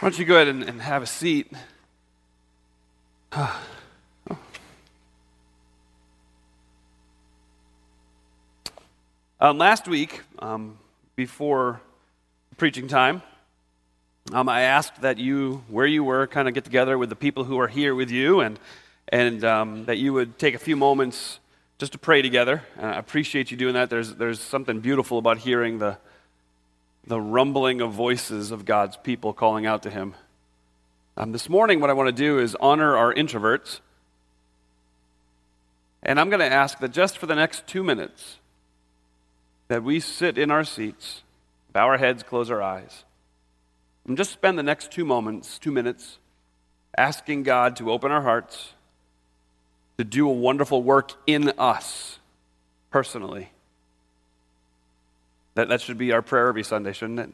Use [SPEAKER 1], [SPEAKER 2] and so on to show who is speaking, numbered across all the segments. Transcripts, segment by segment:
[SPEAKER 1] Why don't you go ahead and, and have a seat? Um, last week, um, before preaching time, um, I asked that you, where you were, kind of get together with the people who are here with you, and and um, that you would take a few moments just to pray together. And I appreciate you doing that. There's there's something beautiful about hearing the the rumbling of voices of God's people calling out to Him. Um, this morning, what I want to do is honor our introverts. And I'm going to ask that just for the next two minutes, that we sit in our seats, bow our heads, close our eyes, and just spend the next two moments, two minutes, asking God to open our hearts, to do a wonderful work in us personally. That, that should be our prayer every Sunday, shouldn't it?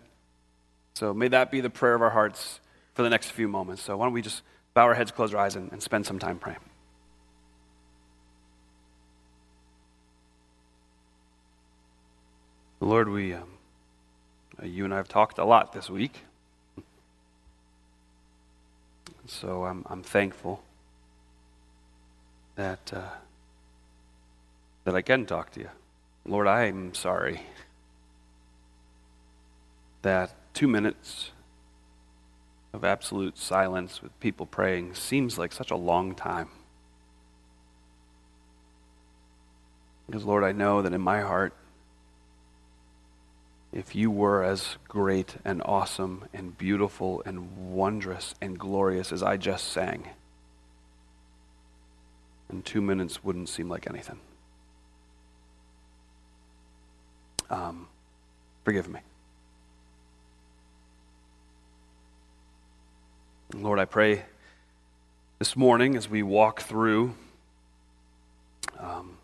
[SPEAKER 1] So may that be the prayer of our hearts for the next few moments. So why don't we just bow our heads, close our eyes, and, and spend some time praying. Lord, we, um, you and I have talked a lot this week. So I'm, I'm thankful that, uh, that I can talk to you. Lord, I'm sorry that two minutes of absolute silence with people praying seems like such a long time. Because, Lord, I know that in my heart, if you were as great and awesome and beautiful and wondrous and glorious as I just sang, then two minutes wouldn't seem like anything. Um, forgive me. Lord, I pray this morning as we walk through um,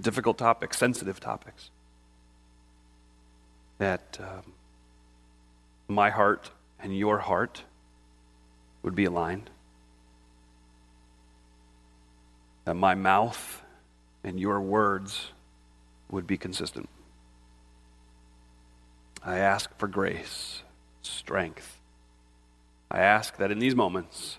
[SPEAKER 1] difficult topics, sensitive topics, that um, my heart and your heart would be aligned, that my mouth and your words would be consistent. I ask for grace, strength, I ask that in these moments,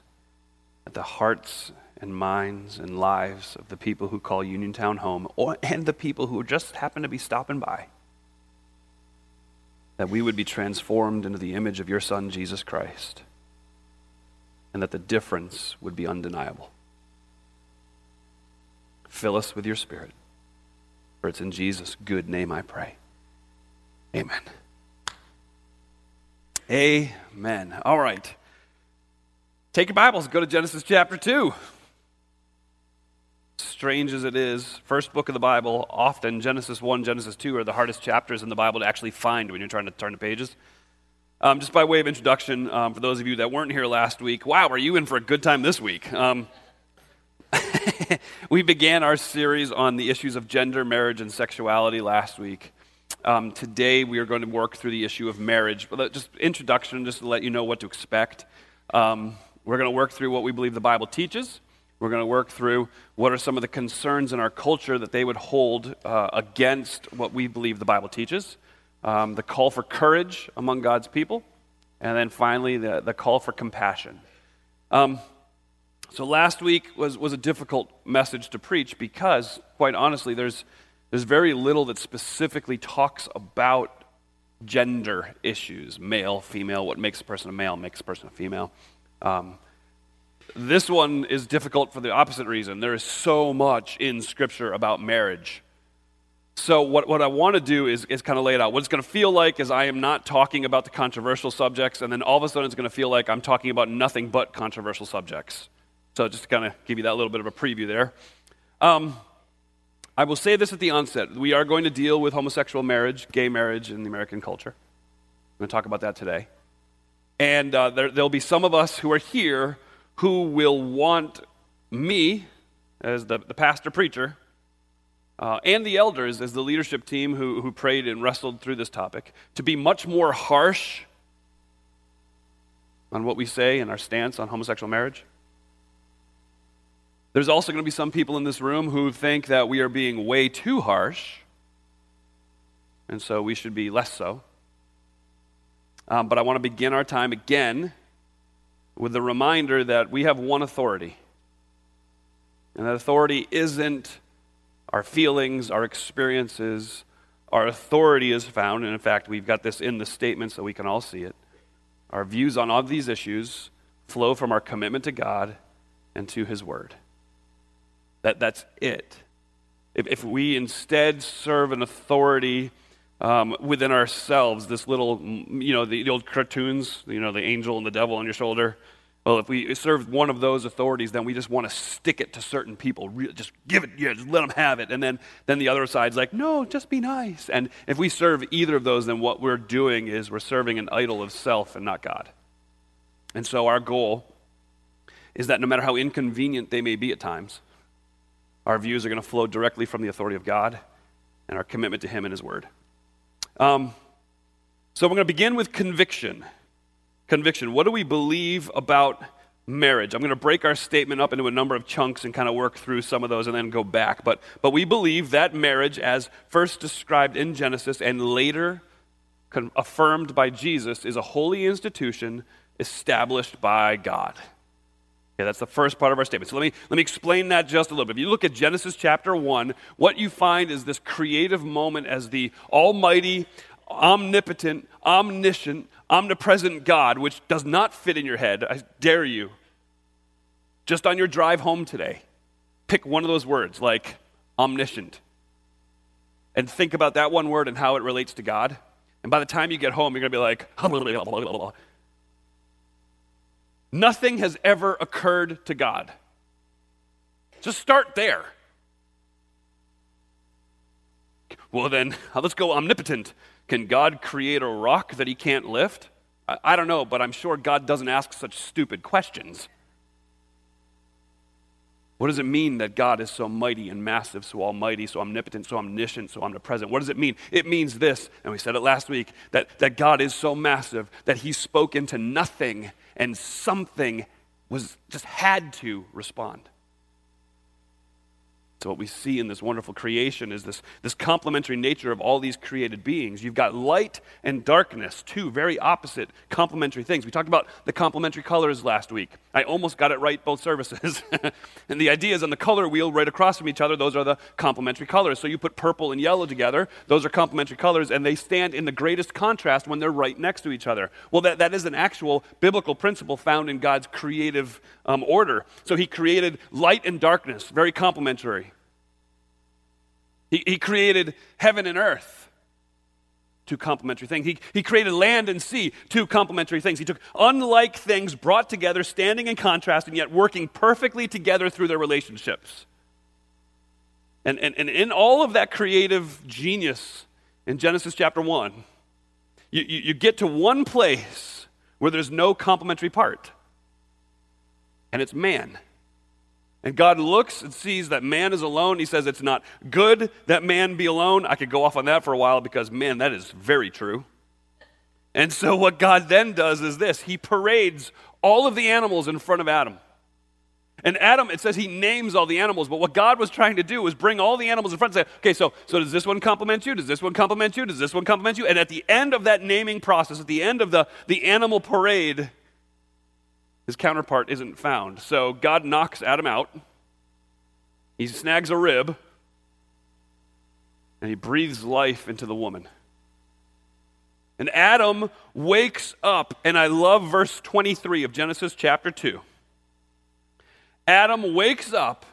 [SPEAKER 1] that the hearts and minds and lives of the people who call Uniontown home, or, and the people who just happen to be stopping by, that we would be transformed into the image of your Son, Jesus Christ, and that the difference would be undeniable. Fill us with your Spirit, for it's in Jesus' good name I pray. Amen. Amen. All right. Take your Bibles, go to Genesis chapter 2. Strange as it is, first book of the Bible, often Genesis 1, Genesis 2 are the hardest chapters in the Bible to actually find when you're trying to turn the pages. Um, just by way of introduction, um, for those of you that weren't here last week, wow, are you in for a good time this week? Um, we began our series on the issues of gender, marriage, and sexuality last week. Um, today, we are going to work through the issue of marriage. But just introduction, just to let you know what to expect. Um, we're going to work through what we believe the Bible teaches. We're going to work through what are some of the concerns in our culture that they would hold uh, against what we believe the Bible teaches, um, the call for courage among God's people, and then finally the, the call for compassion. Um, so last week was, was a difficult message to preach because, quite honestly, there's, there's very little that specifically talks about gender issues male, female, what makes a person a male makes a person a female. Um, this one is difficult for the opposite reason. There is so much in Scripture about marriage. So, what, what I want to do is, is kind of lay it out. What it's going to feel like is I am not talking about the controversial subjects, and then all of a sudden it's going to feel like I'm talking about nothing but controversial subjects. So, just to kind of give you that little bit of a preview there. Um, I will say this at the onset. We are going to deal with homosexual marriage, gay marriage in the American culture. I'm going to talk about that today. And uh, there, there'll be some of us who are here who will want me, as the, the pastor preacher, uh, and the elders, as the leadership team who, who prayed and wrestled through this topic, to be much more harsh on what we say and our stance on homosexual marriage. There's also going to be some people in this room who think that we are being way too harsh, and so we should be less so. Um, but I want to begin our time again with the reminder that we have one authority. And that authority isn't our feelings, our experiences. Our authority is found, and in fact, we've got this in the statement so we can all see it. Our views on all of these issues flow from our commitment to God and to His Word. That, that's it. If, if we instead serve an authority um, within ourselves, this little, you know, the, the old cartoons, you know, the angel and the devil on your shoulder, well, if we serve one of those authorities, then we just want to stick it to certain people. Just give it, yeah, just let them have it. And then, then the other side's like, no, just be nice. And if we serve either of those, then what we're doing is we're serving an idol of self and not God. And so our goal is that no matter how inconvenient they may be at times, our views are going to flow directly from the authority of God and our commitment to Him and His Word. Um, so we're going to begin with conviction conviction. What do we believe about marriage? I'm going to break our statement up into a number of chunks and kind of work through some of those and then go back. But, but we believe that marriage, as first described in Genesis and later affirmed by Jesus, is a holy institution established by God. Okay, that's the first part of our statement. So let me, let me explain that just a little bit. If you look at Genesis chapter 1, what you find is this creative moment as the Almighty, omnipotent, omniscient, omnipresent God, which does not fit in your head, I dare you, just on your drive home today, pick one of those words like omniscient and think about that one word and how it relates to God. And by the time you get home, you're going to be like, nothing has ever occurred to God. Just start there. Well, then, let's go omnipotent. Can God create a rock that he can't lift? I, I don't know, but I'm sure God doesn't ask such stupid questions. What does it mean that God is so mighty and massive, so almighty, so omnipotent, so omniscient, so omnipresent? What does it mean? It means this, and we said it last week, that, that God is so massive that he spoke into nothing and something was just had to respond. So, what we see in this wonderful creation is this, this complementary nature of all these created beings. You've got light and darkness, two very opposite complementary things. We talked about the complementary colors last week. I almost got it right both services. and the idea is on the color wheel right across from each other, those are the complementary colors. So, you put purple and yellow together, those are complementary colors, and they stand in the greatest contrast when they're right next to each other. Well, that, that is an actual biblical principle found in God's creative um, order. So, He created light and darkness, very complementary. He, he created heaven and earth, two complementary things. He, he created land and sea, two complementary things. He took unlike things brought together, standing in contrast, and yet working perfectly together through their relationships. And, and, and in all of that creative genius in Genesis chapter 1, you, you, you get to one place where there's no complementary part, and it's man. And God looks and sees that man is alone. He says it's not good that man be alone. I could go off on that for a while because, man, that is very true. And so, what God then does is this He parades all of the animals in front of Adam. And Adam, it says he names all the animals, but what God was trying to do was bring all the animals in front and say, okay, so, so does this one complement you? Does this one complement you? Does this one complement you? And at the end of that naming process, at the end of the, the animal parade, his counterpart isn't found. So God knocks Adam out. He snags a rib, and he breathes life into the woman. And Adam wakes up, and I love verse 23 of Genesis chapter 2. Adam wakes up,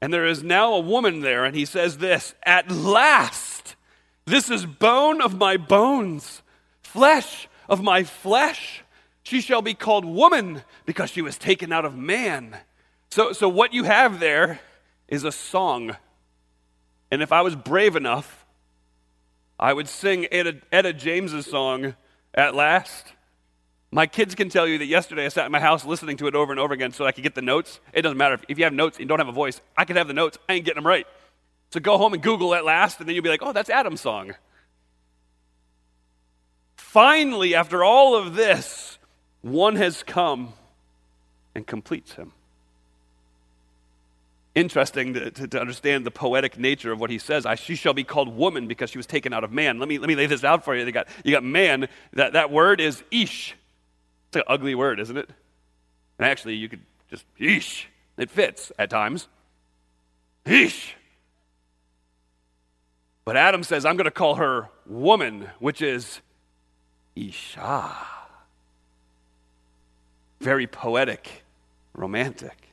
[SPEAKER 1] and there is now a woman there, and he says this At last, this is bone of my bones, flesh of my flesh. She shall be called woman because she was taken out of man. So, so what you have there is a song. And if I was brave enough, I would sing Etta, Etta James's song, At Last. My kids can tell you that yesterday I sat in my house listening to it over and over again so I could get the notes. It doesn't matter. If, you have notes and you don't have a voice, I can have the notes. I ain't getting them right. So go home and Google At Last, and then you'll be like, oh, that's Adam's song. Finally, after all of this, one has come and completes him. interesting to, to, to, understand the poetic nature of what he says. I, she shall be called woman because she was taken out of man. Let me, let me lay this out for you. You got, you got man. That, that word is ish. It's an ugly word, isn't it? And actually, you could just ish. It fits at times. Ish. But Adam says, I'm going to call her woman, which is Isha. Very poetic, romantic.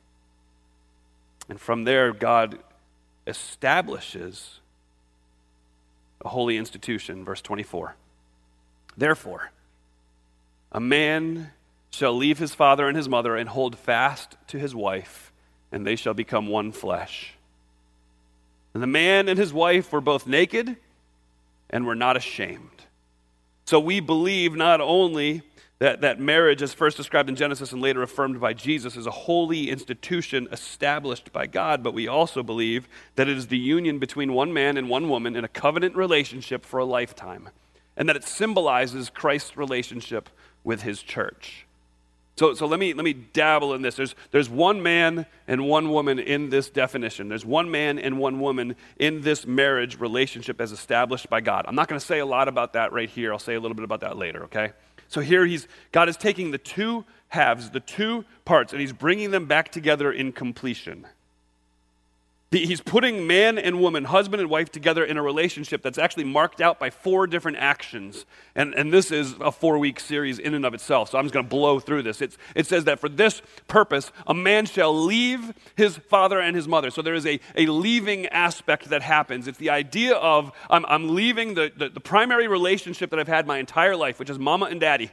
[SPEAKER 1] And from there, God establishes a holy institution. Verse 24. Therefore, a man shall leave his father and his mother and hold fast to his wife, and they shall become one flesh. And the man and his wife were both naked and were not ashamed. So we believe not only that, that marriage, as first described in Genesis and later affirmed by Jesus, is a holy institution established by God, but we also believe that it is the union between one man and one woman in a covenant relationship for a lifetime, and that it symbolizes Christ's relationship with his church. So, so let, me, let me dabble in this. There's, there's one man and one woman in this definition. There's one man and one woman in this marriage relationship as established by God. I'm not going to say a lot about that right here. I'll say a little bit about that later, okay? So here he's, God is taking the two halves, the two parts, and he's bringing them back together in completion. He's putting man and woman, husband and wife, together in a relationship that's actually marked out by four different actions. And, and this is a four week series in and of itself, so I'm just going to blow through this. It's, it says that for this purpose, a man shall leave his father and his mother. So there is a, a leaving aspect that happens. It's the idea of I'm, I'm leaving the, the, the primary relationship that I've had my entire life, which is mama and daddy.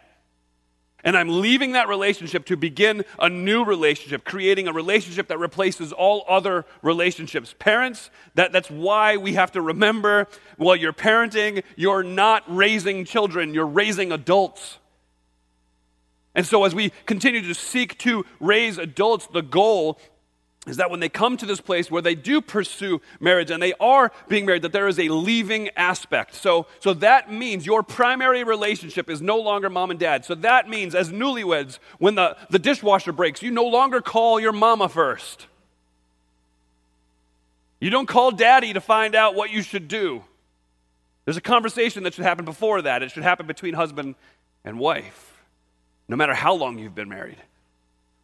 [SPEAKER 1] And I'm leaving that relationship to begin a new relationship, creating a relationship that replaces all other relationships. Parents, that, that's why we have to remember while you're parenting, you're not raising children, you're raising adults. And so, as we continue to seek to raise adults, the goal is that when they come to this place where they do pursue marriage and they are being married, that there is a leaving aspect. So, so that means your primary relationship is no longer mom and dad. So that means, as newlyweds, when the, the dishwasher breaks, you no longer call your mama first. You don't call daddy to find out what you should do. There's a conversation that should happen before that. It should happen between husband and wife, no matter how long you've been married.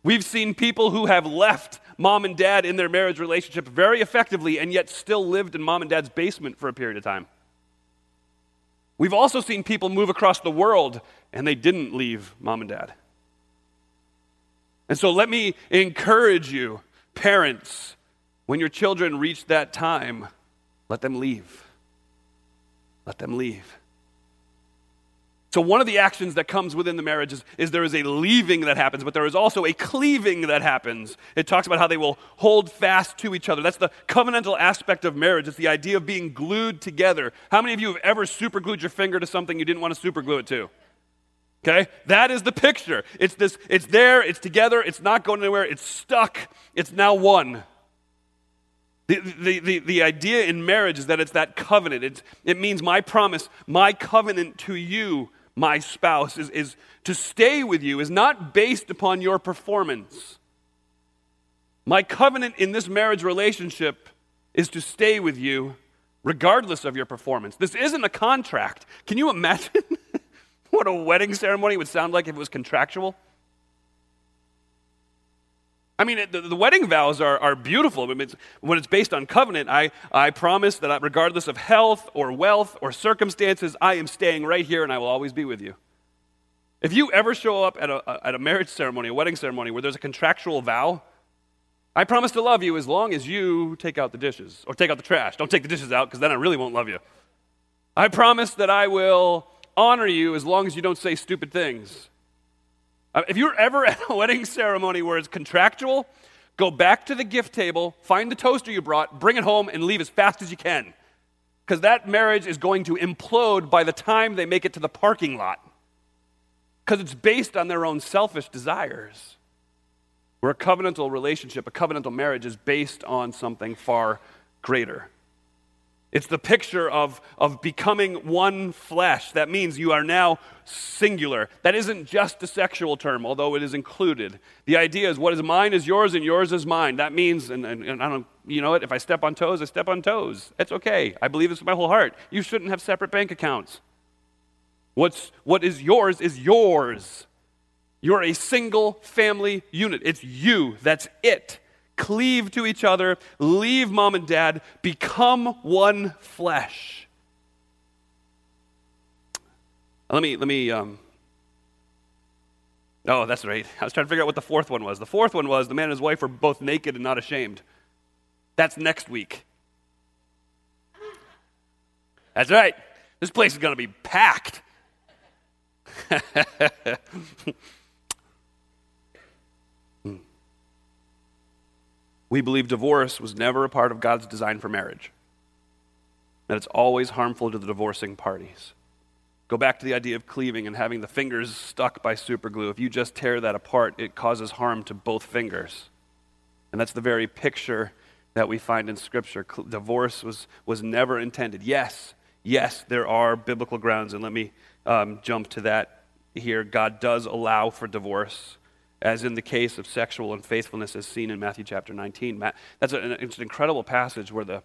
[SPEAKER 1] We've seen people who have left mom and dad in their marriage relationship very effectively and yet still lived in mom and dad's basement for a period of time. We've also seen people move across the world and they didn't leave mom and dad. And so let me encourage you, parents, when your children reach that time, let them leave. Let them leave. So, one of the actions that comes within the marriage is, is, there is a leaving that happens, but there is also a cleaving that happens. It talks about how they will hold fast to each other. That's the covenantal aspect of marriage. It's the idea of being glued together. How many of you have ever superglued your finger to something you didn't want to superglue it to? Okay? That is the picture. It's this, it's there, it's together, it's not going anywhere, it's stuck, it's now one. The, the, the, the, idea in marriage is that it's that covenant. It's, it means my promise, my covenant to you my spouse, is, is to stay with you, is not based upon your performance. My covenant in this marriage relationship is to stay with you regardless of your performance. This isn't a contract. Can you imagine what a wedding ceremony would sound like if it was contractual? I mean, the, the, wedding vows are, are beautiful. It's, when it's based on covenant, I, I promise that regardless of health or wealth or circumstances, I am staying right here and I will always be with you. If you ever show up at a, at a marriage ceremony, a wedding ceremony, where there's a contractual vow, I promise to love you as long as you take out the dishes or take out the trash. Don't take the dishes out because then I really won't love you. I promise that I will honor you as long as you don't say stupid things. Uh, if you're ever at a wedding ceremony where it's contractual, go back to the gift table, find the toaster you brought, bring it home, and leave as fast as you can. Because that marriage is going to implode by the time they make it to the parking lot. Because it's based on their own selfish desires. Where a covenantal relationship, a covenantal marriage, is based on something far greater. It's the picture of, of becoming one flesh. That means you are now singular. That isn't just a sexual term, although it is included. The idea is what is mine is yours and yours is mine. That means, and, and, and I don't, you know what? If I step on toes, I step on toes. It's okay. I believe this with my whole heart. You shouldn't have separate bank accounts. What's, what is yours is yours. You're a single family unit. It's you. That's it cleave to each other, leave mom and dad, become one flesh. Let me, let me, um, oh, that's right. I was trying to figure out what the fourth one was. The fourth one was the man and his wife were both naked and not ashamed. That's next week. That's right. This place is going to be packed. We believe divorce was never a part of God's design for marriage, that it's always harmful to the divorcing parties. Go back to the idea of cleaving and having the fingers stuck by superglue. If you just tear that apart, it causes harm to both fingers. And that's the very picture that we find in Scripture. Divorce was, was never intended. Yes, yes, there are biblical grounds, and let me um, jump to that here. God does allow for divorce as in the case of sexual unfaithfulness as seen in Matthew chapter 19. That's an, it's an incredible passage where the,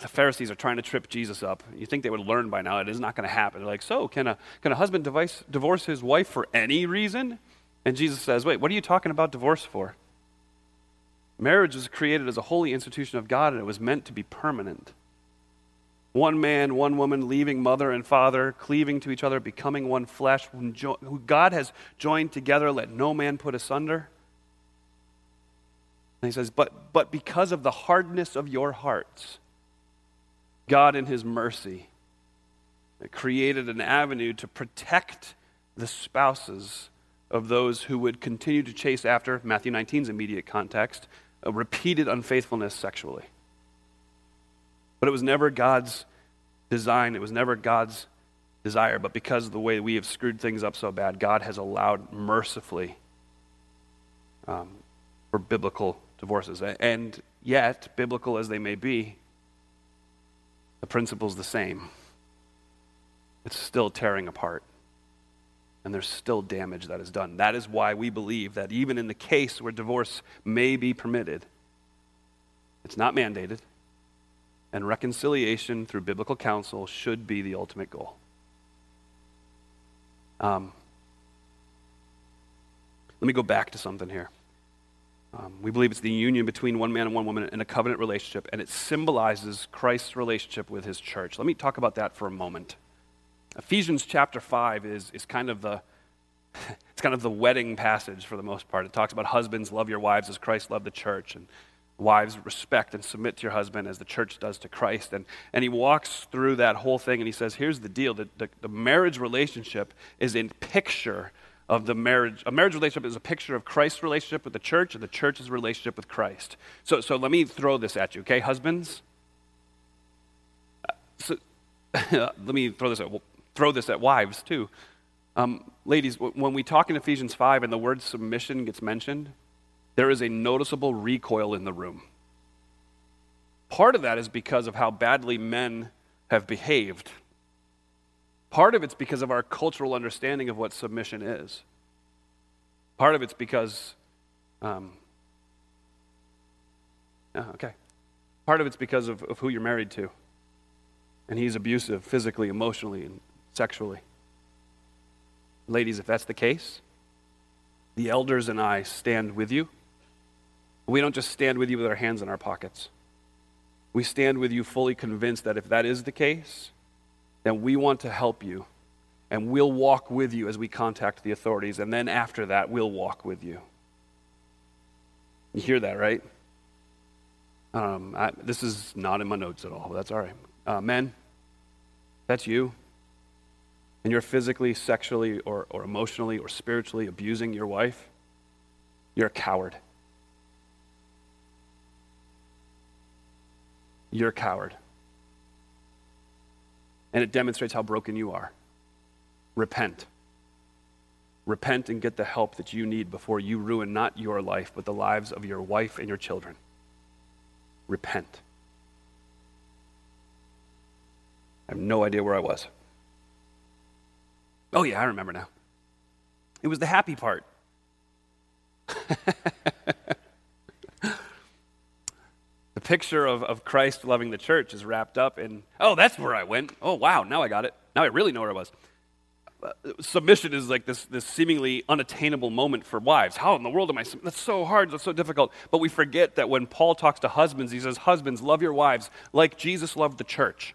[SPEAKER 1] the Pharisees are trying to trip Jesus up. You think they would learn by now. It is not going to happen. They're like, so can a, can a husband device, divorce his wife for any reason? And Jesus says, wait, what are you talking about divorce for? Marriage was created as a holy institution of God and it was meant to be permanent. One man, one woman, leaving mother and father, cleaving to each other, becoming one flesh, who God has joined together, let no man put asunder. And he says, but, but because of the hardness of your hearts, God, in his mercy, created an avenue to protect the spouses of those who would continue to chase after, Matthew 19's immediate context, repeated unfaithfulness sexually. But it was never God's design, it was never God's desire. But because of the way we have screwed things up so bad, God has allowed mercifully um, for biblical divorces. And yet, biblical as they may be, the principle is the same. It's still tearing apart. And there's still damage that is done. That is why we believe that even in the case where divorce may be permitted, it's not mandated, and reconciliation through biblical counsel should be the ultimate goal. Um, let me go back to something here. Um, we believe it's the union between one man and one woman in a covenant relationship, and it symbolizes Christ's relationship with his church. Let me talk about that for a moment. Ephesians chapter 5 is, is kind of the it's kind of the wedding passage for the most part. It talks about husbands love your wives as Christ loved the church, and Wives, respect and submit to your husband as the church does to Christ. And, and he walks through that whole thing and he says, here's the deal the, the, the marriage relationship is a picture of the marriage. A marriage relationship is a picture of Christ's relationship with the church and the church's relationship with Christ. So, so let me throw this at you, okay? Husbands? So, let me throw this at, throw this at wives too. Um, ladies, when we talk in Ephesians 5 and the word submission gets mentioned, there is a noticeable recoil in the room. Part of that is because of how badly men have behaved. Part of it's because of our cultural understanding of what submission is. Part of it's because, um, okay. Part of it's because of, of who you're married to. And he's abusive physically, emotionally, and sexually. Ladies, if that's the case, the elders and I stand with you. We don't just stand with you with our hands in our pockets. We stand with you fully convinced that if that is the case, then we want to help you and we'll walk with you as we contact the authorities. And then after that, we'll walk with you. You hear that, right? Um, I, this is not in my notes at all. That's all right. Uh, men, that's you. And you're physically, sexually, or, or emotionally, or spiritually abusing your wife. You're a coward. You're a coward. And it demonstrates how broken you are. Repent. Repent and get the help that you need before you ruin not your life, but the lives of your wife and your children. Repent. I have no idea where I was. Oh, yeah, I remember now. It was the happy part. the picture of, of Christ loving the church is wrapped up in, oh, that's where I went. Oh, wow, now I got it. Now I really know where I was. Uh, submission is like this, this seemingly unattainable moment for wives. How in the world am I? That's so hard. That's so difficult. But we forget that when Paul talks to husbands, he says, Husbands, love your wives like Jesus loved the church.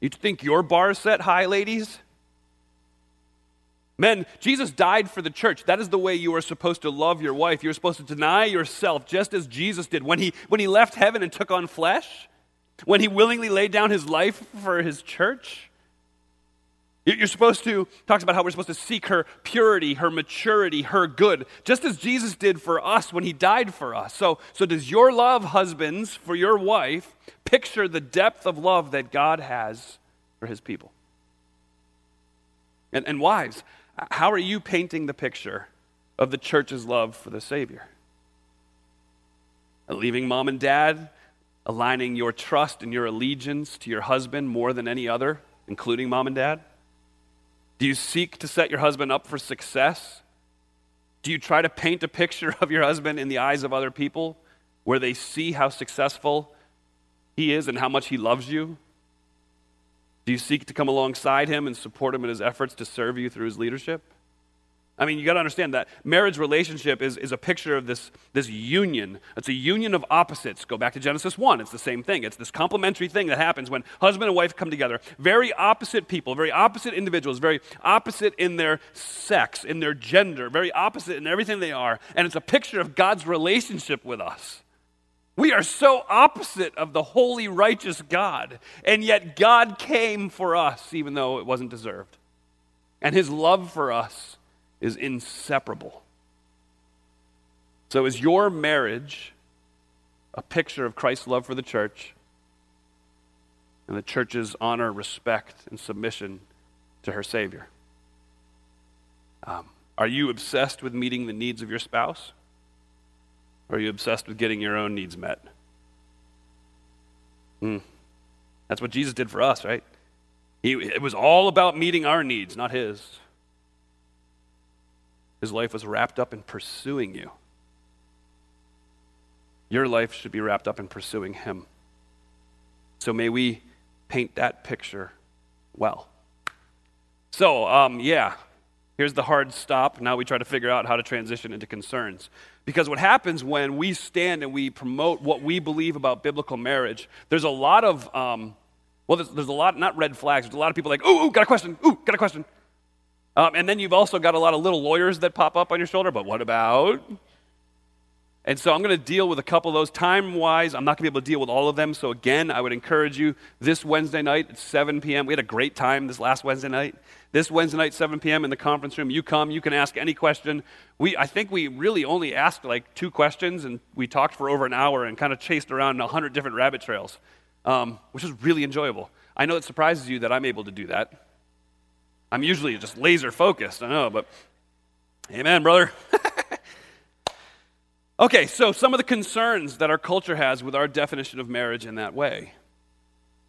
[SPEAKER 1] You think your bar is set high, ladies? Men, Jesus died for the church. That is the way you are supposed to love your wife. You're supposed to deny yourself just as Jesus did when he, when he left heaven and took on flesh, when he willingly laid down his life for his church. You're supposed to, talks about how we're supposed to seek her purity, her maturity, her good, just as Jesus did for us when he died for us. So, so does your love, husbands, for your wife, picture the depth of love that God has for his people? And, and wives, how are you painting the picture of the church's love for the Savior? Uh, leaving mom and dad, aligning your trust and your allegiance to your husband more than any other, including mom and dad? Do you seek to set your husband up for success? Do you try to paint a picture of your husband in the eyes of other people where they see how successful he is and how much he loves you? Do you seek to come alongside him and support him in his efforts to serve you through his leadership? I mean, you got to understand that marriage relationship is, is a picture of this, this union. It's a union of opposites. Go back to Genesis 1. It's the same thing. It's this complementary thing that happens when husband and wife come together. Very opposite people, very opposite individuals, very opposite in their sex, in their gender, very opposite in everything they are. And it's a picture of God's relationship with us. We are so opposite of the holy, righteous God, and yet God came for us even though it wasn't deserved. And his love for us is inseparable. So, is your marriage a picture of Christ's love for the church and the church's honor, respect, and submission to her Savior? Um, are you obsessed with meeting the needs of your spouse? Or are you obsessed with getting your own needs met? Hmm. That's what Jesus did for us, right? He, it was all about meeting our needs, not his. His life was wrapped up in pursuing you. Your life should be wrapped up in pursuing him. So may we paint that picture well. So, um, yeah, Here's the hard stop. Now we try to figure out how to transition into concerns. Because what happens when we stand and we promote what we believe about biblical marriage, there's a lot of, um, well, there's, there's, a lot, not red flags, there's a lot of people like, ooh, ooh got a question, ooh, got a question. Um, and then you've also got a lot of little lawyers that pop up on your shoulder, but what about? And so I'm going to deal with a couple of those. Time wise, I'm not going to be able to deal with all of them. So again, I would encourage you this Wednesday night at 7 p.m. We had a great time this last Wednesday night. This Wednesday night, 7 p.m. in the conference room, you come, you can ask any question. We, I think we really only asked like two questions, and we talked for over an hour and kind of chased around 100 different rabbit trails, um, which was really enjoyable. I know it surprises you that I'm able to do that. I'm usually just laser focused, I know, but amen, brother. Okay, so some of the concerns that our culture has with our definition of marriage in that way.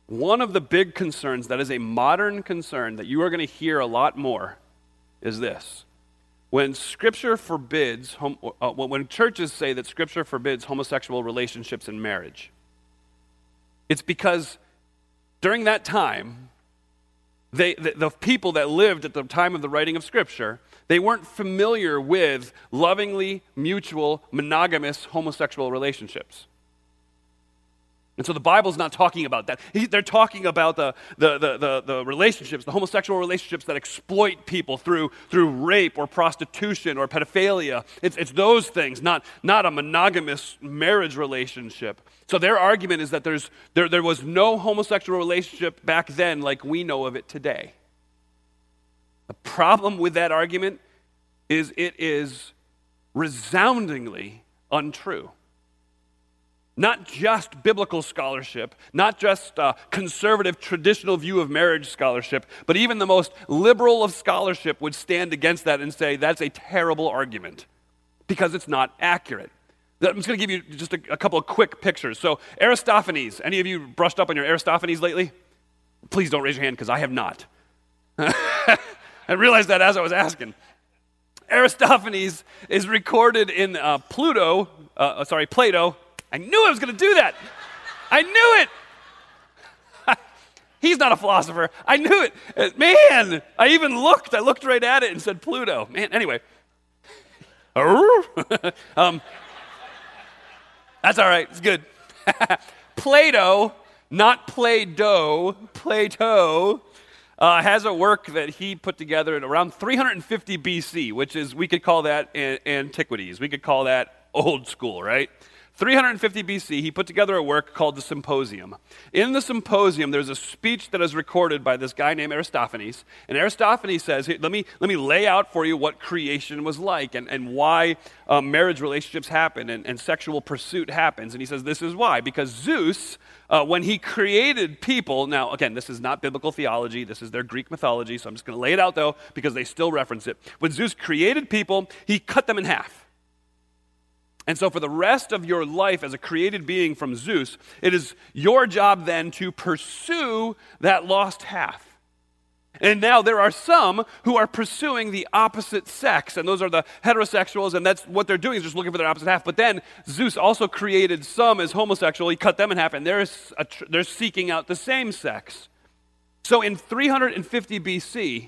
[SPEAKER 1] One of the big concerns that is a modern concern that you are going to hear a lot more is this. When Scripture forbids, uh, when churches say that Scripture forbids homosexual relationships in marriage, it's because during that time, they, the, the people that lived at the time of the writing of Scripture they weren't familiar with lovingly mutual monogamous homosexual relationships. And so the Bible's not talking about that. They're talking about the, the, the, the, relationships, the homosexual relationships that exploit people through, through rape or prostitution or pedophilia. It's, it's those things, not, not a monogamous marriage relationship. So their argument is that there's, there, there was no homosexual relationship back then like we know of it today. The problem with that argument is it is resoundingly untrue. Not just biblical scholarship, not just conservative traditional view of marriage scholarship, but even the most liberal of scholarship would stand against that and say that's a terrible argument because it's not accurate. I'm just going to give you just a, a couple of quick pictures. So, Aristophanes, any of you brushed up on your Aristophanes lately? Please don't raise your hand because I have not. I realized that as I was asking. Aristophanes is recorded in uh, Pluto, uh, uh sorry, Plato. I knew I was going to do that. I knew it. He's not a philosopher. I knew it. Uh, man, I even looked. I looked right at it and said Pluto. Man, anyway. um, that's all right. It's good. Plato, not Play Doh, Plato, uh, has a work that he put together around 350 BC, which is, we could call that antiquities. We could call that old school, right? 350 BC, he put together a work called the Symposium. In the Symposium, there's a speech that is recorded by this guy named Aristophanes. And Aristophanes says, let, me, let me lay out for you what creation was like and, and why um, marriage relationships happen and, and sexual pursuit happens. And he says, this is why. Because Zeus, uh, when he created people, now, again, this is not biblical theology, this is their Greek mythology, so I'm just going to lay it out though, because they still reference it. When Zeus created people, he cut them in half. And so, for the rest of your life as a created being from Zeus, it is your job then to pursue that lost half. And now there are some who are pursuing the opposite sex, and those are the heterosexuals, and that's what they're doing is just looking for their opposite half. But then Zeus also created some as homosexual. He cut them in half, and they're, they're seeking out the same sex. So in 350 BC,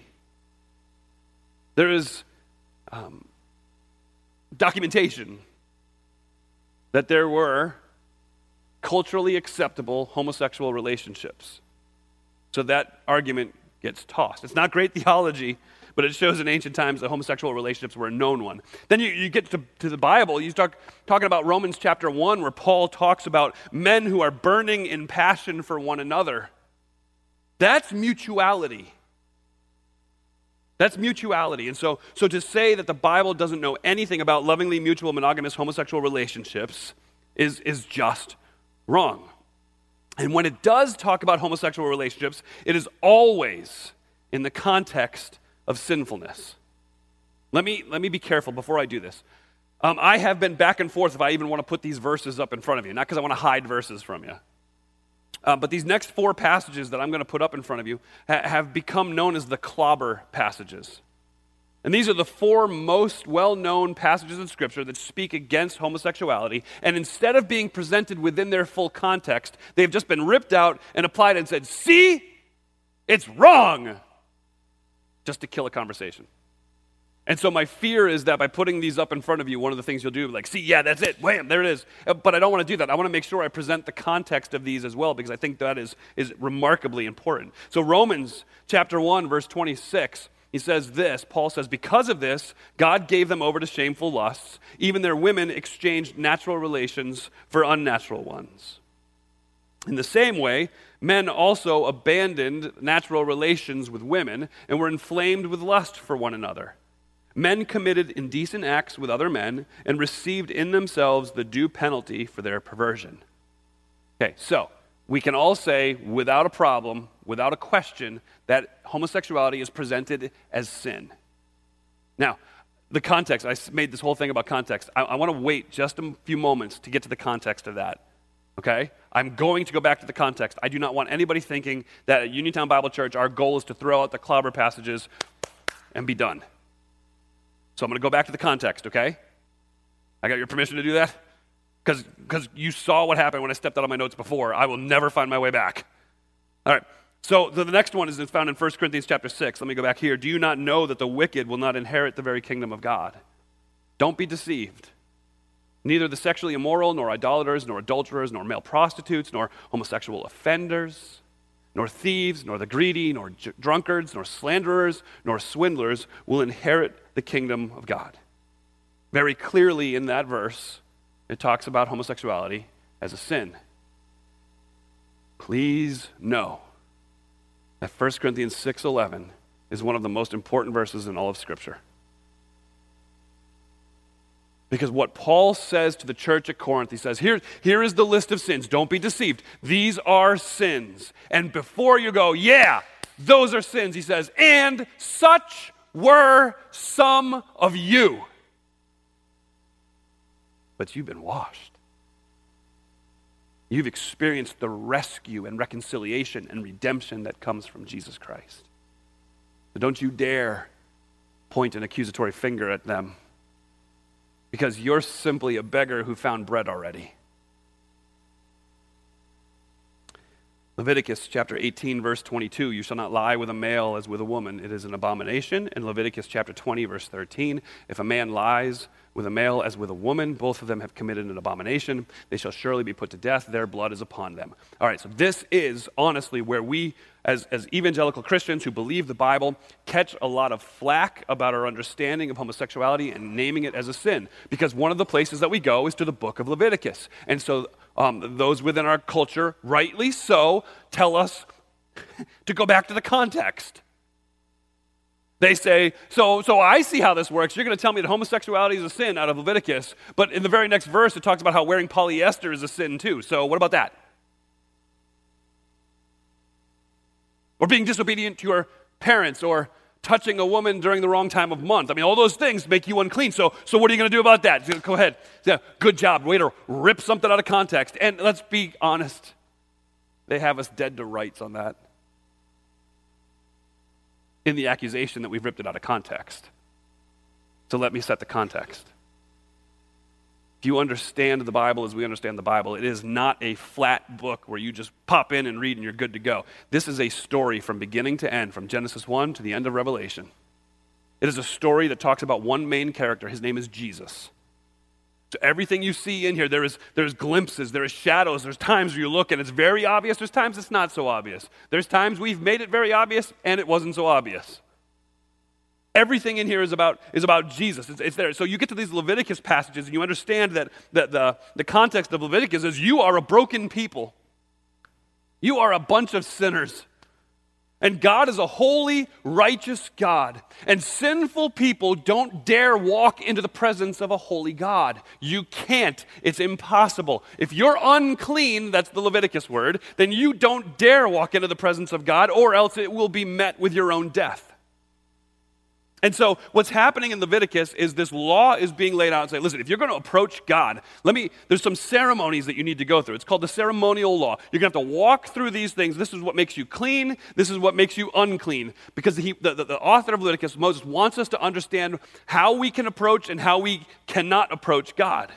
[SPEAKER 1] there is um, documentation that there were culturally acceptable homosexual relationships. So that argument gets tossed. It's not great theology, but it shows in ancient times that homosexual relationships were a known one. Then you, you get to, to the Bible, you start talking about Romans chapter 1, where Paul talks about men who are burning in passion for one another. That's mutuality. That's mutuality. And so, so to say that the Bible doesn't know anything about lovingly mutual monogamous homosexual relationships is, is just wrong. And when it does talk about homosexual relationships, it is always in the context of sinfulness. Let me, let me be careful before I do this. Um, I have been back and forth if I even want to put these verses up in front of you, not because I want to hide verses from you. Uh, but these next four passages that I'm going to put up in front of you ha- have become known as the clobber passages. And these are the four most well known passages in Scripture that speak against homosexuality. And instead of being presented within their full context, they've just been ripped out and applied and said, See, it's wrong, just to kill a conversation. And so my fear is that by putting these up in front of you, one of the things you'll do, like, see, yeah, that's it, wham, there it is. Uh, but I don't want to do that. I want to make sure I present the context of these as well, because I think that is, is remarkably important. So Romans chapter 1, verse 26, he says this, Paul says, because of this, God gave them over to shameful lusts. Even their women exchanged natural relations for unnatural ones. In the same way, men also abandoned natural relations with women and were inflamed with lust for one another. Men committed indecent acts with other men and received in themselves the due penalty for their perversion. Okay, so we can all say without a problem, without a question, that homosexuality is presented as sin. Now, the context, I made this whole thing about context. I, I want to wait just a few moments to get to the context of that. Okay? I'm going to go back to the context. I do not want anybody thinking that at Uniontown Bible Church, our goal is to throw out the clobber passages and be done. So I'm going to go back to the context, okay? I got your permission to do that? Because you saw what happened when I stepped out of my notes before. I will never find my way back. All right. So the, the next one is found in 1 Corinthians chapter 6. Let me go back here. Do you not know that the wicked will not inherit the very kingdom of God? Don't be deceived. Neither the sexually immoral, nor idolaters, nor adulterers, nor male prostitutes, nor homosexual offenders, nor thieves, nor the greedy, nor drunkards, nor slanderers, nor swindlers will inherit the kingdom of God. Very clearly in that verse, it talks about homosexuality as a sin. Please know that 1 Corinthians 6:11 is one of the most important verses in all of scripture. Because what Paul says to the church at Corinth, he says, here, here is the list of sins. Don't be deceived. These are sins. And before you go, yeah, those are sins, he says, and such were some of you. But you've been washed. You've experienced the rescue and reconciliation and redemption that comes from Jesus Christ. So don't you dare point an accusatory finger at them because you're simply a beggar who found bread already. Leviticus chapter 18, verse 22 You shall not lie with a male as with a woman, it is an abomination. In Leviticus chapter 20, verse 13 If a man lies with a male as with a woman, both of them have committed an abomination. They shall surely be put to death. Their blood is upon them. All right, so this is honestly where we, as, as evangelical Christians who believe the Bible, catch a lot of flack about our understanding of homosexuality and naming it as a sin. Because one of the places that we go is to the book of Leviticus. And so um, those within our culture, rightly so, tell us to go back to the context. They say, so, so I see how this works. You're going to tell me that homosexuality is a sin out of Leviticus, but in the very next verse, it talks about how wearing polyester is a sin too. So, what about that? Or being disobedient to your parents, or touching a woman during the wrong time of month. I mean, all those things make you unclean. So, so what are you going to do about that? Go ahead. Yeah, good job. Way to rip something out of context. And let's be honest, they have us dead to rights on that. In the accusation that we've ripped it out of context. So let me set the context. If you understand the Bible as we understand the Bible, it is not a flat book where you just pop in and read and you're good to go. This is a story from beginning to end, from Genesis 1 to the end of Revelation. It is a story that talks about one main character. His name is Jesus. Everything you see in here, there is there's glimpses, there is shadows, there's times where you look and it's very obvious, there's times it's not so obvious. There's times we've made it very obvious and it wasn't so obvious. Everything in here is about, is about Jesus. It's, it's, there. So you get to these Leviticus passages and you understand that, that the, the context of Leviticus is you are a broken people. You are a bunch of sinners. And God is a holy, righteous God. And sinful people don't dare walk into the presence of a holy God. You can't. It's impossible. If you're unclean, that's the Leviticus word, then you don't dare walk into the presence of God, or else it will be met with your own death. And so, what's happening in Leviticus is this law is being laid out and say, listen, if you're going to approach God, let me, there's some ceremonies that you need to go through. It's called the ceremonial law. You're going to have to walk through these things. This is what makes you clean, this is what makes you unclean. Because he, the, the, the author of Leviticus, Moses, wants us to understand how we can approach and how we cannot approach God.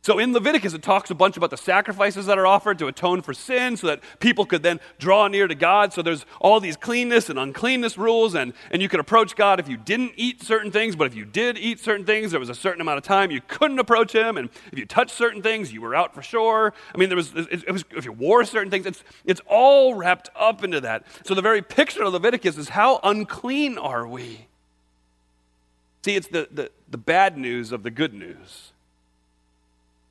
[SPEAKER 1] So in Leviticus, it talks a bunch about the sacrifices that are offered to atone for sin so that people could then draw near to God. So there's all these cleanness and uncleanness rules, and, and you could approach God if you didn't eat certain things, but if you did eat certain things, there was a certain amount of time you couldn't approach Him, and if you touched certain things, you were out for sure. I mean, there was, it, it was if you wore certain things, it's, it's all wrapped up into that. So the very picture of Leviticus is how unclean are we? See, it's the, the, the bad news of the good news.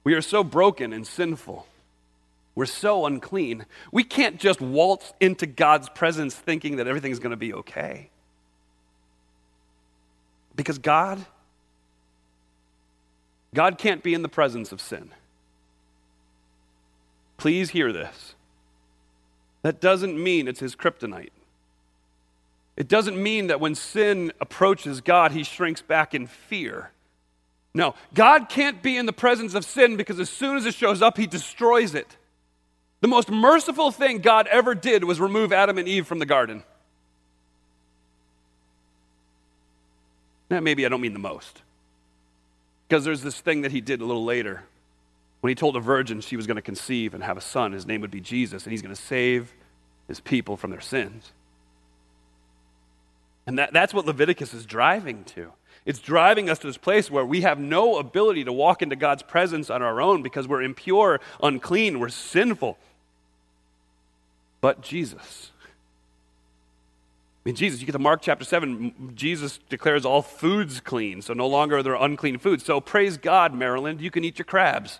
[SPEAKER 1] We are so broken and sinful. We're so unclean. We can't just waltz into God's presence thinking that everything's going to be okay. Because God, God can't be in the presence of sin. Please hear this. That doesn't mean it's his kryptonite. It doesn't mean that when sin approaches God, he shrinks back in fear. No, God can't be in the presence of sin because as soon as it shows up, he destroys it. The most merciful thing God ever did was remove Adam and Eve from the garden. Now, maybe I don't mean the most. Because there's this thing that he did a little later when he told a virgin she was going to conceive and have a son. His name would be Jesus, and he's going to save his people from their sins. And that, that's what Leviticus is driving to. It's driving us to this place where we have no ability to walk into God's presence on our own because we're impure, unclean, we're sinful. But Jesus. I mean, Jesus, you get to Mark chapter 7, Jesus declares all foods clean, so no longer are there unclean foods. So praise God, Maryland, you can eat your crabs.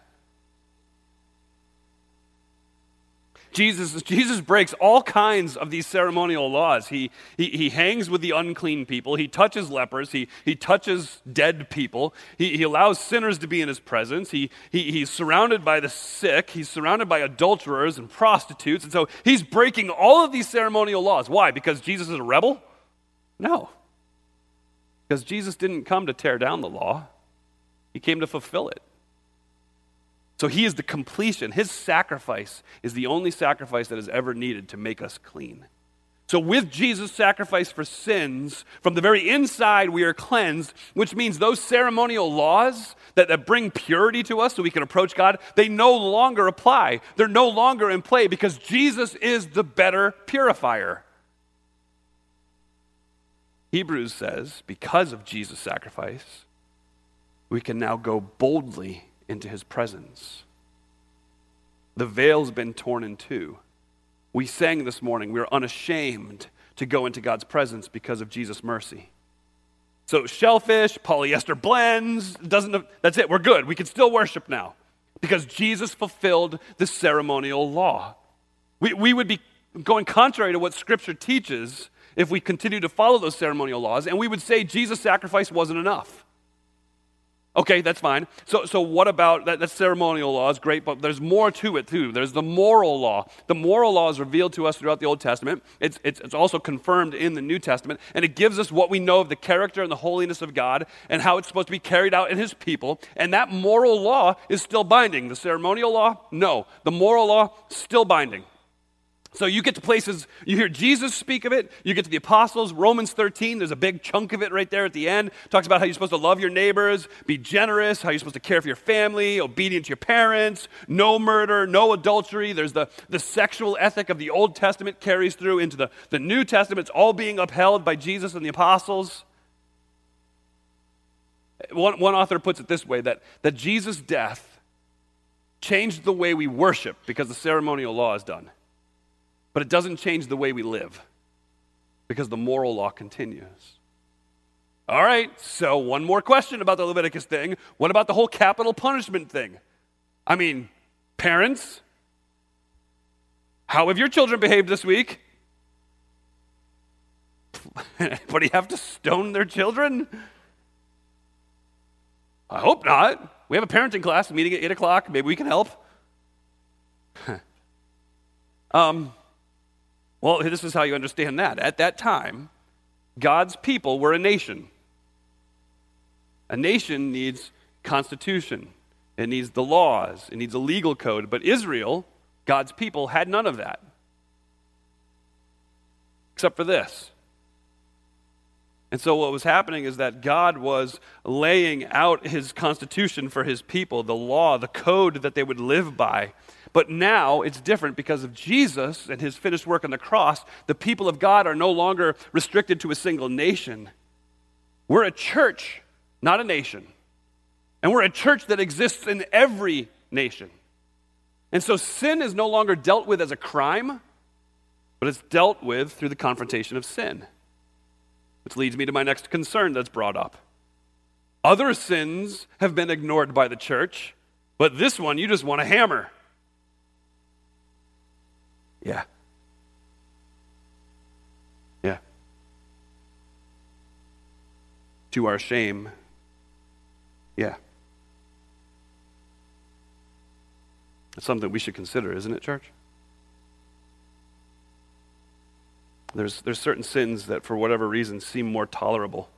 [SPEAKER 1] Jesus, Jesus breaks all kinds of these ceremonial laws. He, he, he hangs with the unclean people. He touches lepers. He, he touches dead people. He, he allows sinners to be in his presence. He, he, he's surrounded by the sick. He's surrounded by adulterers and prostitutes. And so he's breaking all of these ceremonial laws. Why? Because Jesus is a rebel? No. Because Jesus didn't come to tear down the law, he came to fulfill it. So he is the completion. His sacrifice is the only sacrifice that is ever needed to make us clean. So, with Jesus' sacrifice for sins, from the very inside we are cleansed, which means those ceremonial laws that, that bring purity to us so we can approach God, they no longer apply. They're no longer in play because Jesus is the better purifier. Hebrews says, because of Jesus' sacrifice, we can now go boldly into his presence. The veil's been torn in two. We sang this morning, we are unashamed to go into God's presence because of Jesus' mercy. So shellfish, polyester blends, doesn't that's it. We're good. We can still worship now because Jesus fulfilled the ceremonial law. We, we would be going contrary to what Scripture teaches if we continue to follow those ceremonial laws, and we would say Jesus' sacrifice wasn't enough. Okay, that's fine. So, so what about that? That ceremonial law is great, but there's more to it too. There's the moral law. The moral law is revealed to us throughout the Old Testament. It's, it's, it's also confirmed in the New Testament, and it gives us what we know of the character and the holiness of God and how it's supposed to be carried out in His people. And that moral law is still binding. The ceremonial law, no. The moral law, still binding. So you get to places, you hear Jesus speak of it, you get to the apostles, Romans 13, there's a big chunk of it right there at the end. Talks about how you're supposed to love your neighbors, be generous, how you're supposed to care for your family, obedient to your parents, no murder, no adultery. There's the, the sexual ethic of the Old Testament carries through into the, the New Testament. It's all being upheld by Jesus and the apostles. One, one author puts it this way that, that Jesus' death changed the way we worship because the ceremonial law is done. But it doesn't change the way we live because the moral law continues. All right, so one more question about the Leviticus thing. What about the whole capital punishment thing? I mean, parents, how have your children behaved this week? Anybody have to stone their children? I hope not. We have a parenting class meeting at 8 o'clock. Maybe we can help. um, well, this is how you understand that. At that time, God's people were a nation. A nation needs constitution, it needs the laws, it needs a legal code. But Israel, God's people, had none of that. Except for this. And so, what was happening is that God was laying out his constitution for his people, the law, the code that they would live by. But now it's different because of Jesus and his finished work on the cross. The people of God are no longer restricted to a single nation. We're a church, not a nation. And we're a church that exists in every nation. And so sin is no longer dealt with as a crime, but it's dealt with through the confrontation of sin. Which leads me to my next concern that's brought up. Other sins have been ignored by the church, but this one you just want to hammer. Yeah. Yeah. To our shame. Yeah. It's something we should consider, isn't it, church? There's, there's certain sins that, for whatever reason, seem more tolerable.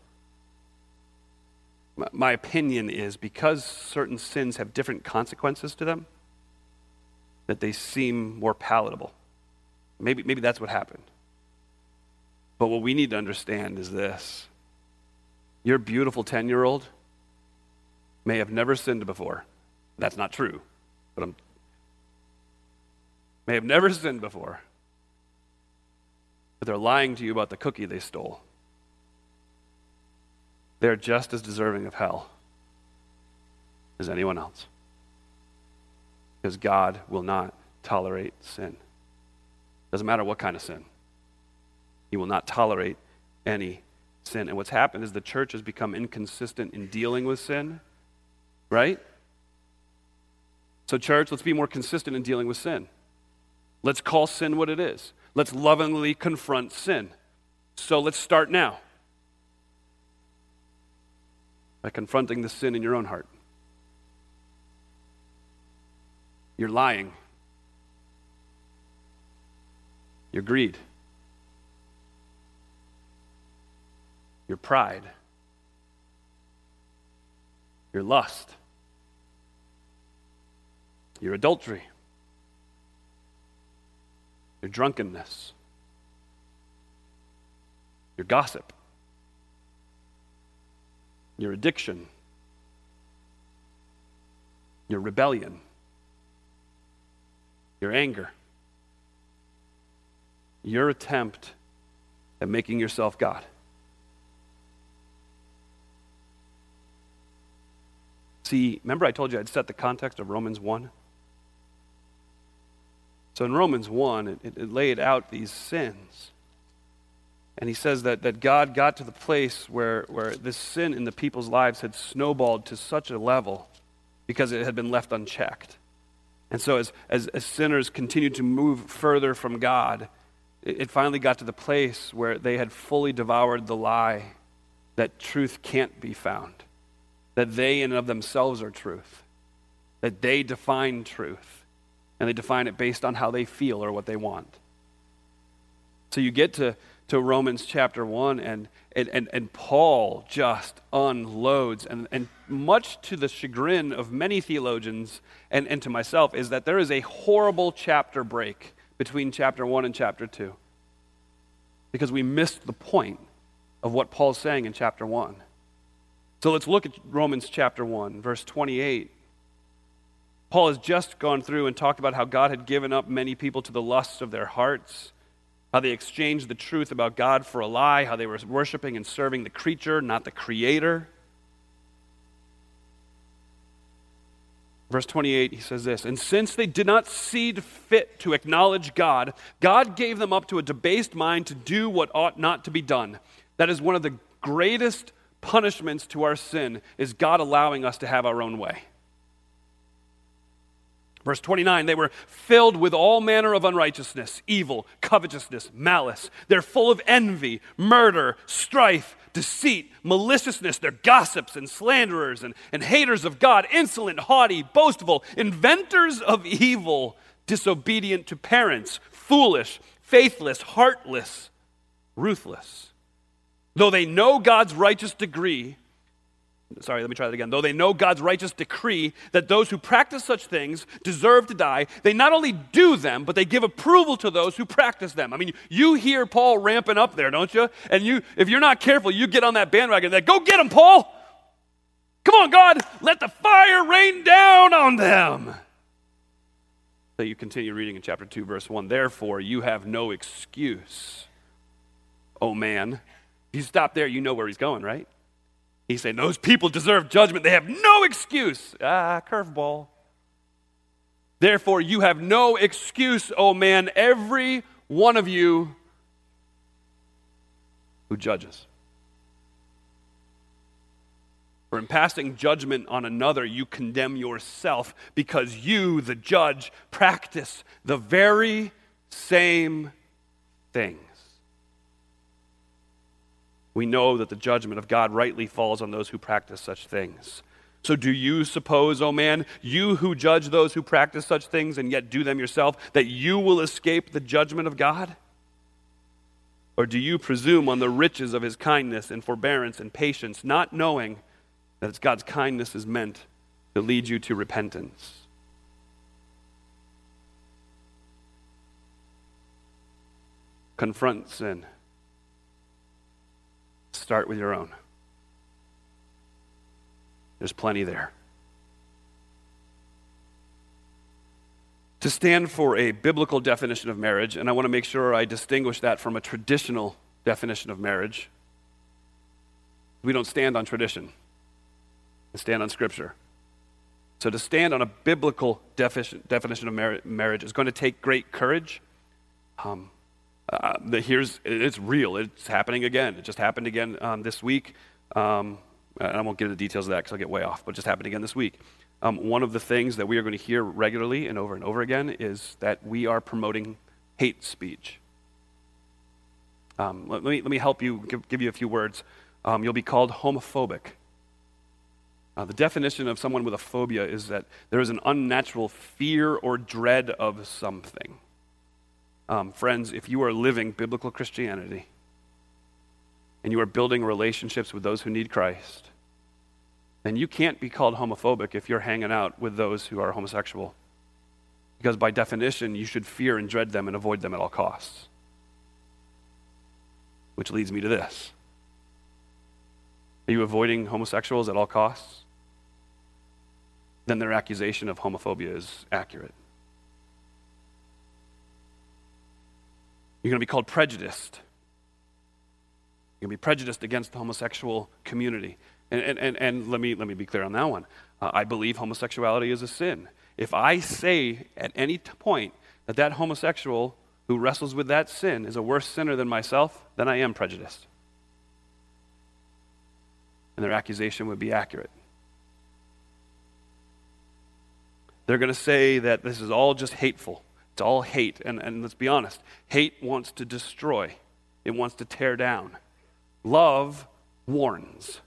[SPEAKER 1] My, my opinion is because certain sins have different consequences to them, that they seem more palatable. Maybe, maybe that's what happened. But what we need to understand is this your beautiful 10 year old may have never sinned before. That's not true, but I'm. May have never sinned before, but they're lying to you about the cookie they stole. They're just as deserving of hell as anyone else. Because God will not tolerate sin. Doesn't matter what kind of sin. He will not tolerate any sin. And what's happened is the church has become inconsistent in dealing with sin, right? So, church, let's be more consistent in dealing with sin. Let's call sin what it is. Let's lovingly confront sin. So, let's start now by confronting the sin in your own heart. You're lying your greed, your pride, your lust, your adultery, your drunkenness, your gossip, your addiction, your rebellion, your anger, your attempt at making yourself God. See, remember I told you I'd set the context of Romans 1? So in Romans 1, it, it, laid out these sins. And he says that, that God got to the place where, where this sin in the people's lives had snowballed to such a level because it had been left unchecked. And so, as, as, as sinners continued to move further from God, it, finally got to the place where they had fully devoured the lie that truth can't be found that they in and of themselves are truth, that they define truth, and they define it based on how they feel or what they want. So you get to, to Romans chapter 1, and, and, and, and Paul just unloads, and, and much to the chagrin of many theologians and, and to myself, is that there is a horrible chapter break between chapter 1 and chapter 2 because we missed the point of what Paul's saying in chapter 1. So let's look at Romans chapter 1, verse 28. Paul has just gone through and talked about how God had given up many people to the lusts of their hearts, how they exchanged the truth about God for a lie, how they were worshiping and serving the creature, not the creator. Verse 28, he says this And since they did not see fit to acknowledge God, God gave them up to a debased mind to do what ought not to be done. That is one of the greatest punishments to our sin is God allowing us to have our own way. Verse 29 they were filled with all manner of unrighteousness, evil, covetousness, malice. They're full of envy, murder, strife, deceit, maliciousness. They're gossips and slanderers and, and haters of God, insolent, haughty, boastful, inventors of evil, disobedient to parents, foolish, faithless, heartless, ruthless. Though they know God's righteous decree, sorry, let me try that again. Though they know God's righteous decree that those who practice such things deserve to die, they not only do them, but they give approval to those who practice them. I mean, you hear Paul ramping up there, don't you? And you, if you're not careful, you get on that bandwagon that go get them, Paul. Come on, God, let the fire rain down on them. So you continue reading in chapter 2, verse 1. Therefore, you have no excuse, O man if you stop there, you know where he's going, right? He's saying, Those people deserve judgment. They have no excuse. Ah, curveball. Therefore, you have no excuse, oh man, every one of you who judges. For in passing judgment on another, you condemn yourself because you, the judge, practice the very same thing we know that the judgment of God rightly falls on those who practice such things. So, do you suppose, O oh man, you who judge those who practice such things and yet do them yourself, that you will escape the judgment of God? Or do you presume on the riches of his kindness and forbearance and patience, not knowing that God's kindness is meant to lead you to repentance? Confront sin. Start with your own. There's plenty there. To stand for a biblical definition of marriage, and I want to make sure I distinguish that from a traditional definition of marriage. We don't stand on tradition, we stand on Scripture. So, to stand on a biblical definition of marriage is going to take great courage. Um, uh, the, here's it's real. It's happening again. It just happened again um, this week. Um, and I won't get into the details of that because I'll get way off. But it just happened again this week. Um, one of the things that we are going to hear regularly and over and over again is that we are promoting hate speech. Um, let, let, me, let me help you give, give you a few words. Um, you'll be called homophobic. Uh, the definition of someone with a phobia is that there is an unnatural fear or dread of something. Um, friends, if you are living biblical Christianity and you are building relationships with those who need Christ, then you can't be called homophobic if you're hanging out with those who are homosexual Because by definition, you should fear and dread them and avoid them at all costs. Which leads me to this Are you avoiding homosexuals at all costs? Then their accusation of homophobia is accurate. You're going to be called prejudiced. You're going to be prejudiced against the homosexual community. And, and, and, and let, me, let me be clear on that one. Uh, I believe homosexuality is a sin. If I say at any point that that homosexual who wrestles with that sin is a worse sinner than myself, then I am prejudiced. And their accusation would be accurate. They're going to say that this is all just hateful. It's all hate. And, and let's be honest hate wants to destroy, it wants to tear down. Love warns.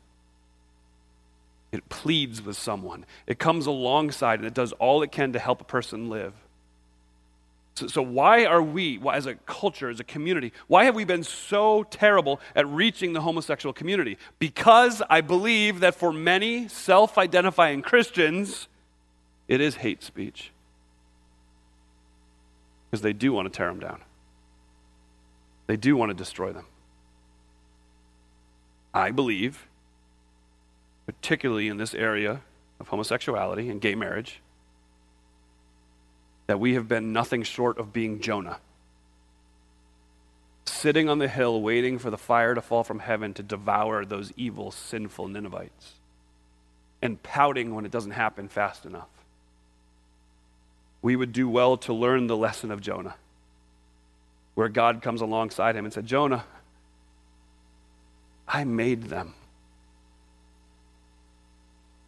[SPEAKER 1] It pleads with someone. It comes alongside and it does all it can to help a person live. So, so, why are we, as a culture, as a community, why have we been so terrible at reaching the homosexual community? Because I believe that for many self identifying Christians, it is hate speech. Because they do want to tear them down, they do want to destroy them. I believe particularly in this area of homosexuality and gay marriage, that we have been nothing short of being Jonah. Sitting on the hill waiting for the fire to fall from heaven to devour those evil, sinful Ninevites, and pouting when it doesn't happen fast enough. We would do well to learn the lesson of Jonah, where God comes alongside him and said, Jonah, I made them.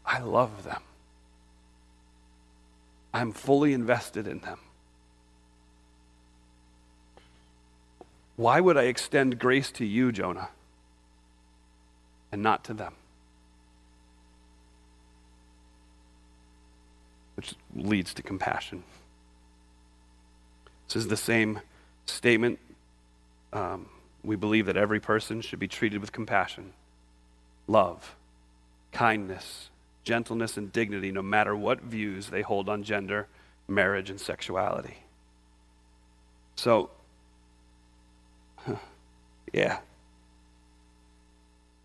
[SPEAKER 1] I love them. I'm fully invested in them. Why would I extend grace to you, Jonah, and not to them? Which leads to compassion. This is the same statement. Um, we believe that every person should be treated with compassion, love, kindness, gentleness, and dignity, no matter what views they hold on gender, marriage, and sexuality. So, yeah.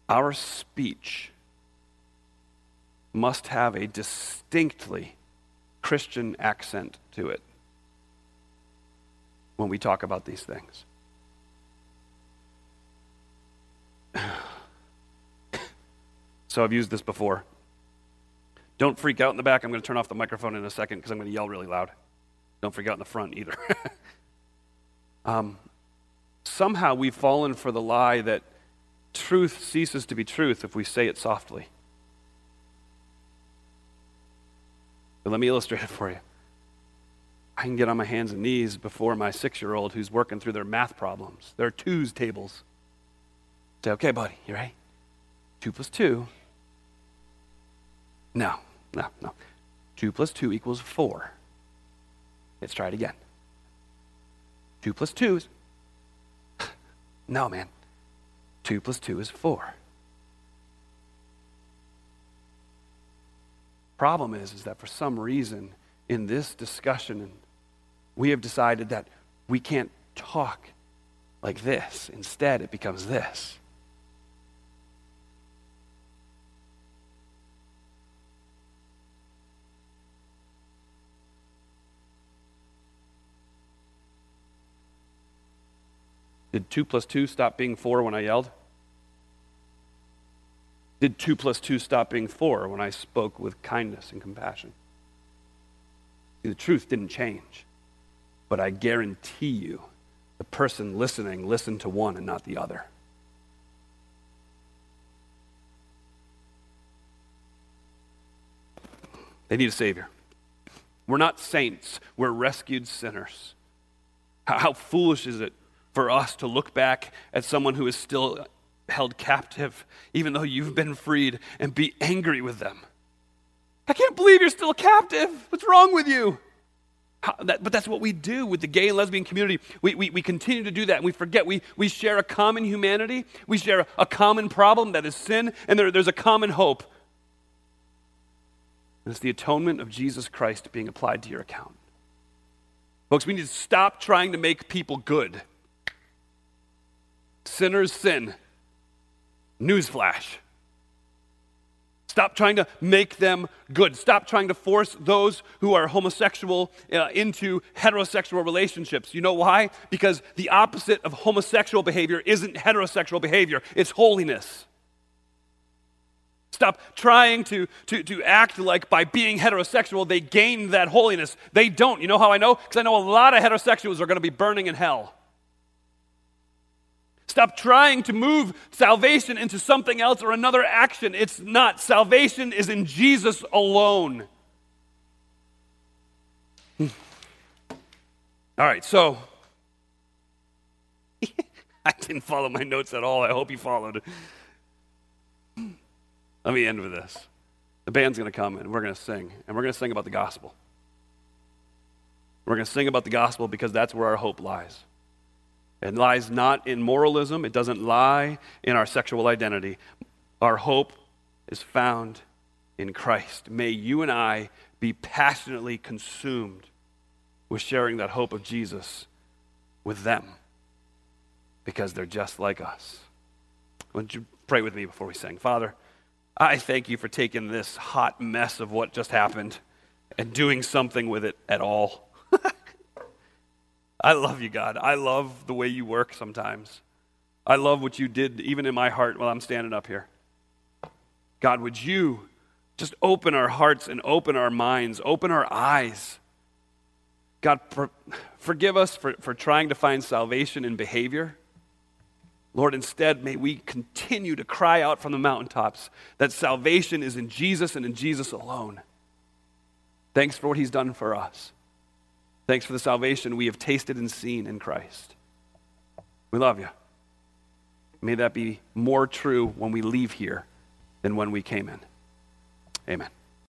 [SPEAKER 1] Our speech must have a distinctly Christian accent to it when we talk about these things. So I've used this before. Don't freak out in the back. I'm going to turn off the microphone in a second because I'm going to yell really loud. Don't freak out in the front either. um, somehow we've fallen for the lie that truth ceases to be truth if we say it softly. But let me illustrate it for you. I can get on my hands and knees before my six year old who's working through their math problems, their twos tables. Say, okay, buddy, you ready? Two plus two. No. No, no. 2 plus 2 equals 4. Let's try it again. 2 plus 2 is. no, man. 2 plus 2 is 4. Problem is, is that for some reason in this discussion, we have decided that we can't talk like this. Instead, it becomes this. Did 2 plus 2 stop being 4 when I yelled? Did 2 plus 2 stop being 4 when I spoke with kindness and compassion? See, the truth didn't change. But I guarantee you, the person listening listened to one and not the other. They need a Savior. We're not saints, we're rescued sinners. How foolish is it for us to look back at someone who is still held captive, even though you've been freed, and be angry with them. I can't believe you're still captive. What's wrong with you? How, that, but that's what we do with the gay and lesbian community. We, we, we continue to do that and we forget we, we share a common humanity, we share a, a common problem that is sin, and there, there's a common hope. And it's the atonement of Jesus Christ being applied to your account. Folks, we need to stop trying to make people good. Sinners sin. Newsflash. Stop trying to make them good. Stop trying to force those who are homosexual uh, into heterosexual relationships. You know why? Because the opposite of homosexual behavior isn't heterosexual behavior, it's holiness. Stop trying to, to, to act like by being heterosexual they gain that holiness. They don't. You know how I know? Because I know a lot of heterosexuals are going to be burning in hell. Stop trying to move salvation into something else or another action. It's not. Salvation is in Jesus alone. Hmm. All right, so I didn't follow my notes at all. I hope you followed. Let me end with this. The band's going to come and we're going to sing, and we're going to sing about the gospel. We're going to sing about the gospel because that's where our hope lies. It lies not in moralism, it doesn't lie in our sexual identity. Our hope is found in Christ. May you and I be passionately consumed with sharing that hope of Jesus with them because they're just like us. Would you pray with me before we sing? Father, I thank you for taking this hot mess of what just happened and doing something with it at all. I love you, God. I love the way you work sometimes. I love what you did even in my heart while I'm standing up here. God, would you just open our hearts and open our minds, open our eyes? God, for, forgive us for, for trying to find salvation in behavior. Lord, instead, may we continue to cry out from the mountaintops that salvation is in Jesus and in Jesus alone. Thanks for what he's done for us. Thanks for the salvation we have tasted and seen in Christ. We love you. May that be more true when we leave here than when we came in. Amen.